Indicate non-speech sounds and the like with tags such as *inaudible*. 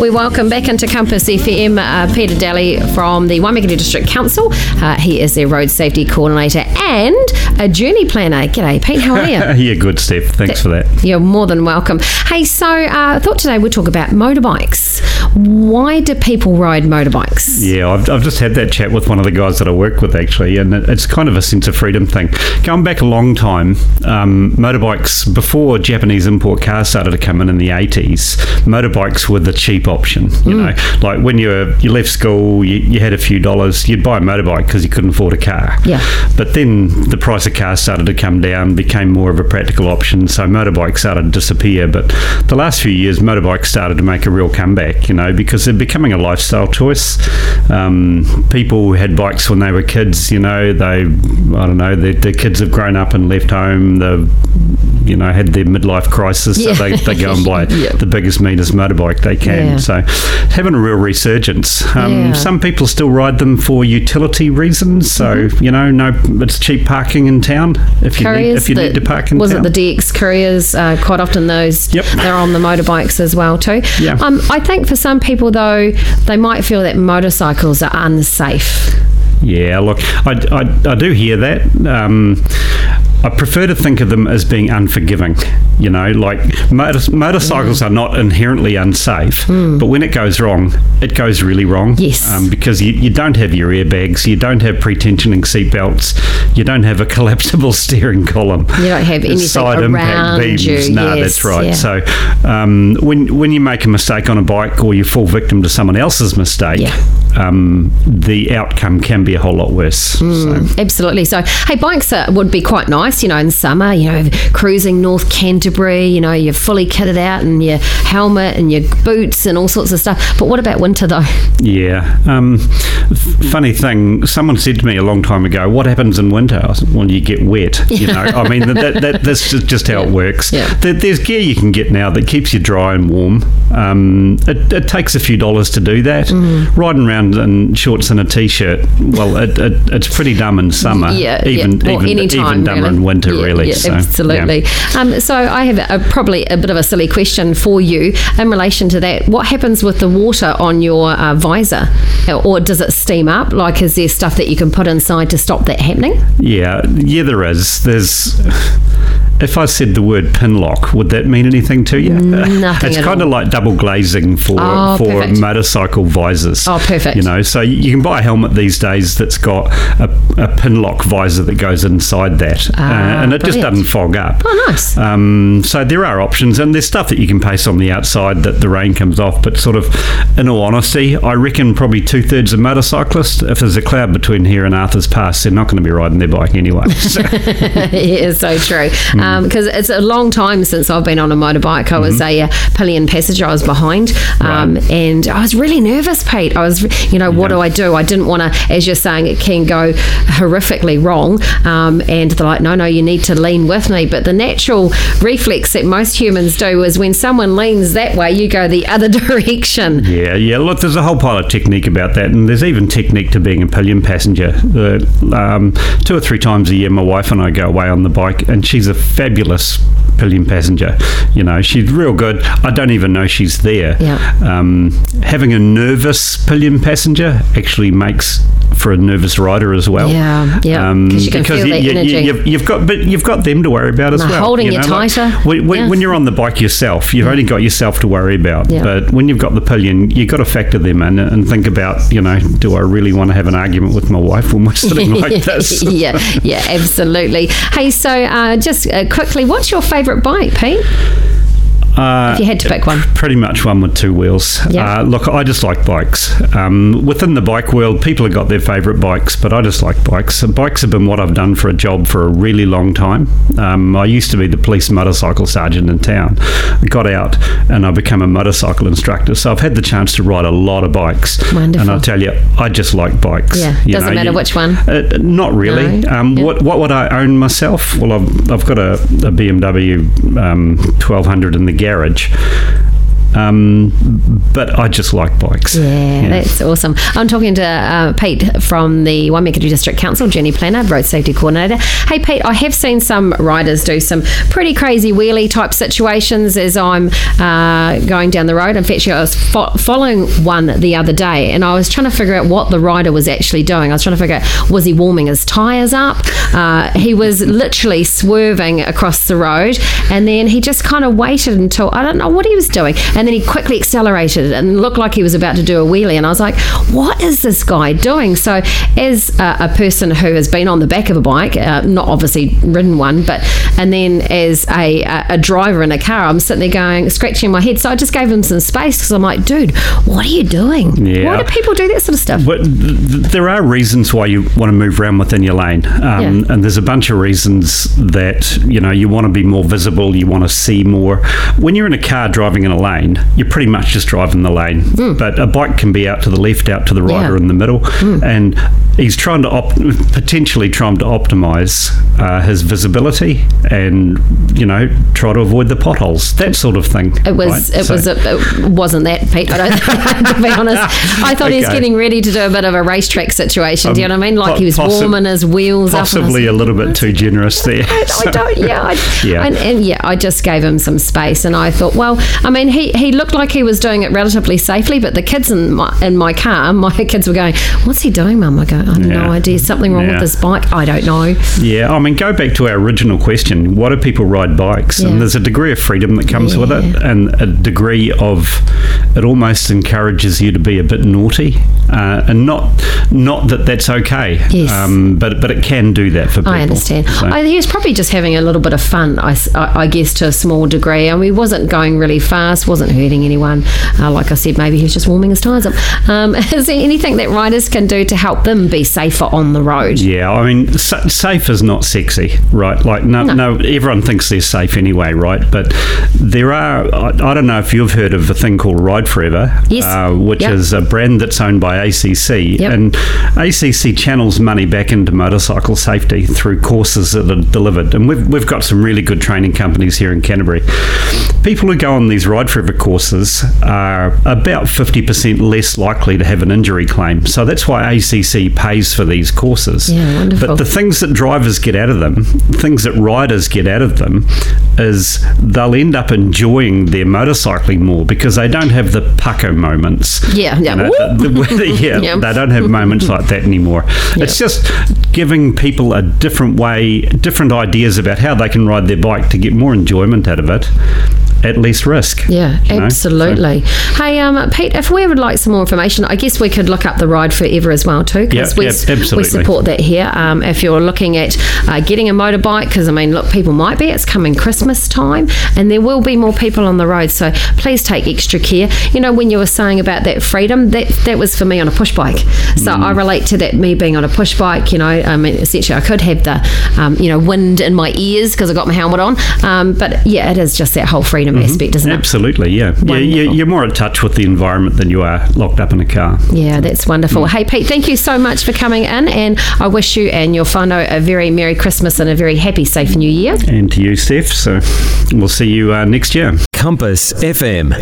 We welcome back into Compass FM uh, Peter Daly from the Waimakariri District Council. Uh, he is their road safety coordinator and a journey planner. G'day, Pete. How are you? *laughs* yeah, good, Steph. Thanks for that. You're more than welcome. Hey, so uh, I thought today we'd talk about motorbikes. Why do people ride motorbikes? Yeah, I've, I've just had that chat with one of the guys that I work with actually, and it- it's kind of a sense of freedom thing. Going back a long time, um, motorbikes, before Japanese import cars started to come in in the 80s, motorbikes were the cheap option. You know, like when you were, you left school, you, you had a few dollars, you'd buy a motorbike because you couldn't afford a car. Yeah. But then the price cars started to come down, became more of a practical option, so motorbikes started to disappear. But the last few years, motorbikes started to make a real comeback, you know, because they're becoming a lifestyle choice. Um, people had bikes when they were kids, you know, they, I don't know, their, their kids have grown up and left home, they've, you know, had their midlife crisis, Yeah. so they, they go and buy *laughs* Yeah. the biggest, meanest motorbike they can. Yeah. So having a real resurgence. Um, Yeah. Some people still ride them for utility reasons. So you know, no, it's cheap parking in town if you need, if you the- need to park in was town. it the DX couriers? Uh, quite often those Yep. they're on the motorbikes as well too. Yeah. Um, I think for some people though, they might feel that motorcycles are unsafe. Yeah, look, I, I, I do hear that. Um, I prefer to think of them as being unforgiving. You know, like motor, motorcycles are not inherently unsafe, but when it goes wrong, it goes really wrong. Yes. Um, because you, you don't have your airbags, you don't have pre-tensioning seatbelts, you don't have a *laughs* collapsible steering column. You don't have anything side around impact beams. you, No, yes, that's right. yeah. So um, when when you make a mistake on a bike or you fall victim to someone else's mistake, Yeah. um, the outcome can be a whole lot worse. So. Absolutely. So, hey, bikes are, would be quite nice, you know, in summer, you know, cruising North Canterbury, you know, you're fully kitted out and your helmet and your boots and all sorts of stuff. But what about winter, though? Yeah. Um, f- funny thing, someone said to me a long time ago, "What happens in winter?" I said, "Well, you get wet." You know, I mean, that, that that's just, just how it works. Yeah. There, there's gear you can get now that keeps you dry and warm. Um, it, it takes a few dollars to do that. Mm-hmm. Riding around in shorts and a t-shirt, well, it, it, it's pretty dumb in summer. Yeah, even yeah. Well, even anytime, even dumber really. in winter, Yeah, really. yeah, so, yeah. absolutely. Um, so I have a, probably a bit of a silly question for you in relation to that. What happens with the water on your uh, visor, or does it steam up? Like, is there stuff that you can put inside to stop that happening? Yeah, yeah, there is. There's. If I said the word pin lock, would that mean anything to you? *laughs* Nothing it's kind of like double glazing for Oh, for perfect. motorcycle visors. Oh, perfect. You know, so you can buy a helmet these days that's got a, a pin lock visor that goes inside that, uh, Ah, and it just doesn't fog up. Oh, nice. Um, so there are options, and there's stuff that you can paste on the outside that the rain comes off. But sort of, in all honesty, I reckon probably two thirds of motorcyclists, if there's a cloud between here and Arthur's Pass, they're not going to be riding their bike anyway. *laughs* So, *laughs* yeah, so true. Because it's a long time since I've been on a motorbike. I was a uh, pillion passenger. I was behind, um, Right. and I was really nervous, Pete. I was, you know, what do I do? I didn't want to, as you're saying, it can go horrifically wrong. Um, and they're like, no, no, you need to lean with me. But the natural reflex that most humans do is when someone leans that way, you go the other *laughs* direction. Yeah, yeah. Look, there's a whole pile of technique about that, and there's even technique to being a pillion passenger. The, um, two or three times a year, my wife and I go away on the bike, and she's a fabulous pillion passenger. You know, she's real good. I don't even know she's there. Yeah. Um, having a nervous pillion passenger actually makes for a nervous rider as well. Yeah, yeah, 'cause you can because feel you, that you, energy. you've, you've got, but you've got them to worry about as well. holding you know, like, tighter. when, when, Yeah. when you're on the bike yourself, you've only got yourself to worry about. Yeah. But when you've got the pillion, you've got to factor them in and think about, you know, do I really want to have an argument with my wife when we're sitting like this? yeah, yeah, absolutely. Hey, so uh, just uh, quickly, what's your favourite bike, Pete? Uh, If you had to pick one. Pretty much one with two wheels. Yeah. Uh, look, I just like bikes. Um, within the bike world, people have got their favourite bikes, but I just like bikes. So bikes have been what I've done for a job for a really long time. Um, I used to be the police motorcycle sergeant in town. I got out and I became a motorcycle instructor. So I've had the chance to ride a lot of bikes. Wonderful. And I tell you, I just like bikes. Yeah, You doesn't matter which one. Uh, not really. No? Um, Yeah. What what would I own myself? Well, I've, I've got a, a BMW um, 1200 in the garage. Um, but I just like bikes. Yeah, that's awesome. I'm talking to uh, Pete from the Waimakariri District Council, Journey Planner, Road Safety Coordinator. Hey, Pete, I have seen some riders do some pretty crazy wheelie type situations as I'm uh, going down the road. In fact, I was fo- following one the other day and I was trying to figure out what the rider was actually doing. I was trying to figure out was he warming his tyres up? Uh, he was literally swerving across the road and then he just kind of waited until I don't know what he was doing. And then he quickly accelerated and looked like he was about to do a wheelie. And I was like, what is this guy doing? So, as a, a person who has been on the back of a bike, uh, not obviously ridden one, but and then as a, a, a driver in a car, I'm sitting there going, scratching my head. So I just gave him some space because I'm like, dude, what are you doing? Yeah. Why do people do that sort of stuff? But there are reasons why you want to move around within your lane, um, Yeah. and there's a bunch of reasons that you know you want to be more visible, you want to see more. When you're in a car driving in a lane, you're pretty much just driving the lane. But a bike can be out to the left, out to the right. Yeah. Or in the middle, and he's trying to op- potentially trying to optimize uh, his visibility and you know try to avoid the potholes, that sort of thing. It was. right? It So- was. A, it wasn't that, Pete. I don't. *laughs* to be honest, I thought he was getting ready to do a bit of a racetrack situation. do you know what I mean? Like he was Um, possi- warming his wheels up. and possibly a little bit too generous there. I, I don't. Yeah. I, *laughs* Yeah. And yeah, I just gave him some space, and I thought, well, I mean, he, he looked like he was doing it relatively safely, but the kids in my in my car, *laughs* my kids were going, "What's he doing, Mum?" I go, "I have Yeah. no idea. Something wrong Yeah. with this bike. I don't know." Yeah, I mean, go back to our original question: Why do people ride bikes? Yeah. And there's a degree of freedom that comes with it, and a degree of it almost encourages you to be a bit naughty, uh, and not not that that's okay. Yes. Um, but but it can do that for people. I understand. So- I, he was probably just having a little bit of fun, I I guess, to a small degree. I mean, he wasn't going really fast, wasn't hurting anyone. Uh, like I said, maybe he was just warming his tyres up. Um, *laughs* is there anything that riders can do to help them be safer on the road? Yeah, I mean, sa- safe is not sexy, right? Like, no, no, everyone thinks they're safe anyway, right? But there are, I, I don't know if you've heard of a thing called Ride Forever, Yes. uh, which Yep. is a brand that's owned by ACC. Yep. And ACC channels money back into motorcycle safety through courses that are delivered. And we've, we've got some really good training companies here in Canterbury. People who go on these Ride Forever courses are about 50% less likely to have an injury claim. So that's why ACC pays for these courses. Yeah, wonderful. But the things that drivers get out of them, things that riders get out of them, is they'll end up enjoying their motorcycling more because they don't have the pucker moments. Yeah, yeah. You know, the- the- *laughs* yeah, Yeah. they don't have moments like that anymore. It's just giving people a different way, different ideas about how they can ride their bike to get more enjoyment out of it at least risk. Yeah, you know? absolutely. Hey, um, Pete, if we would like some more information, I guess we could look up the Ride Forever as well too, because Yeah, we, s- we support that here. Um, if you're looking at uh, getting a motorbike, because I mean, look, people might be. It's coming Christmas time, and there will be more people on the road. So please take extra care. You know, when you were saying about that freedom, that that was for me on a push bike. So Mm. I relate to that. Me being on a push bike, you know, I mean, essentially, I could have the, um, you know, wind in my ears because I got my helmet on. Um, but yeah, it is just that whole freedom aspect, isn't it? Absolutely, yeah. yeah you, Wonderful. you're more in touch with the environment than you are locked up in a car. Yeah, that's wonderful. Hey, Pete, thank you so much for coming in, and I wish you and your whānau a very Merry Christmas and a very happy, safe New Year. And to you, Steph. So we'll see you uh, next year. Compass FM.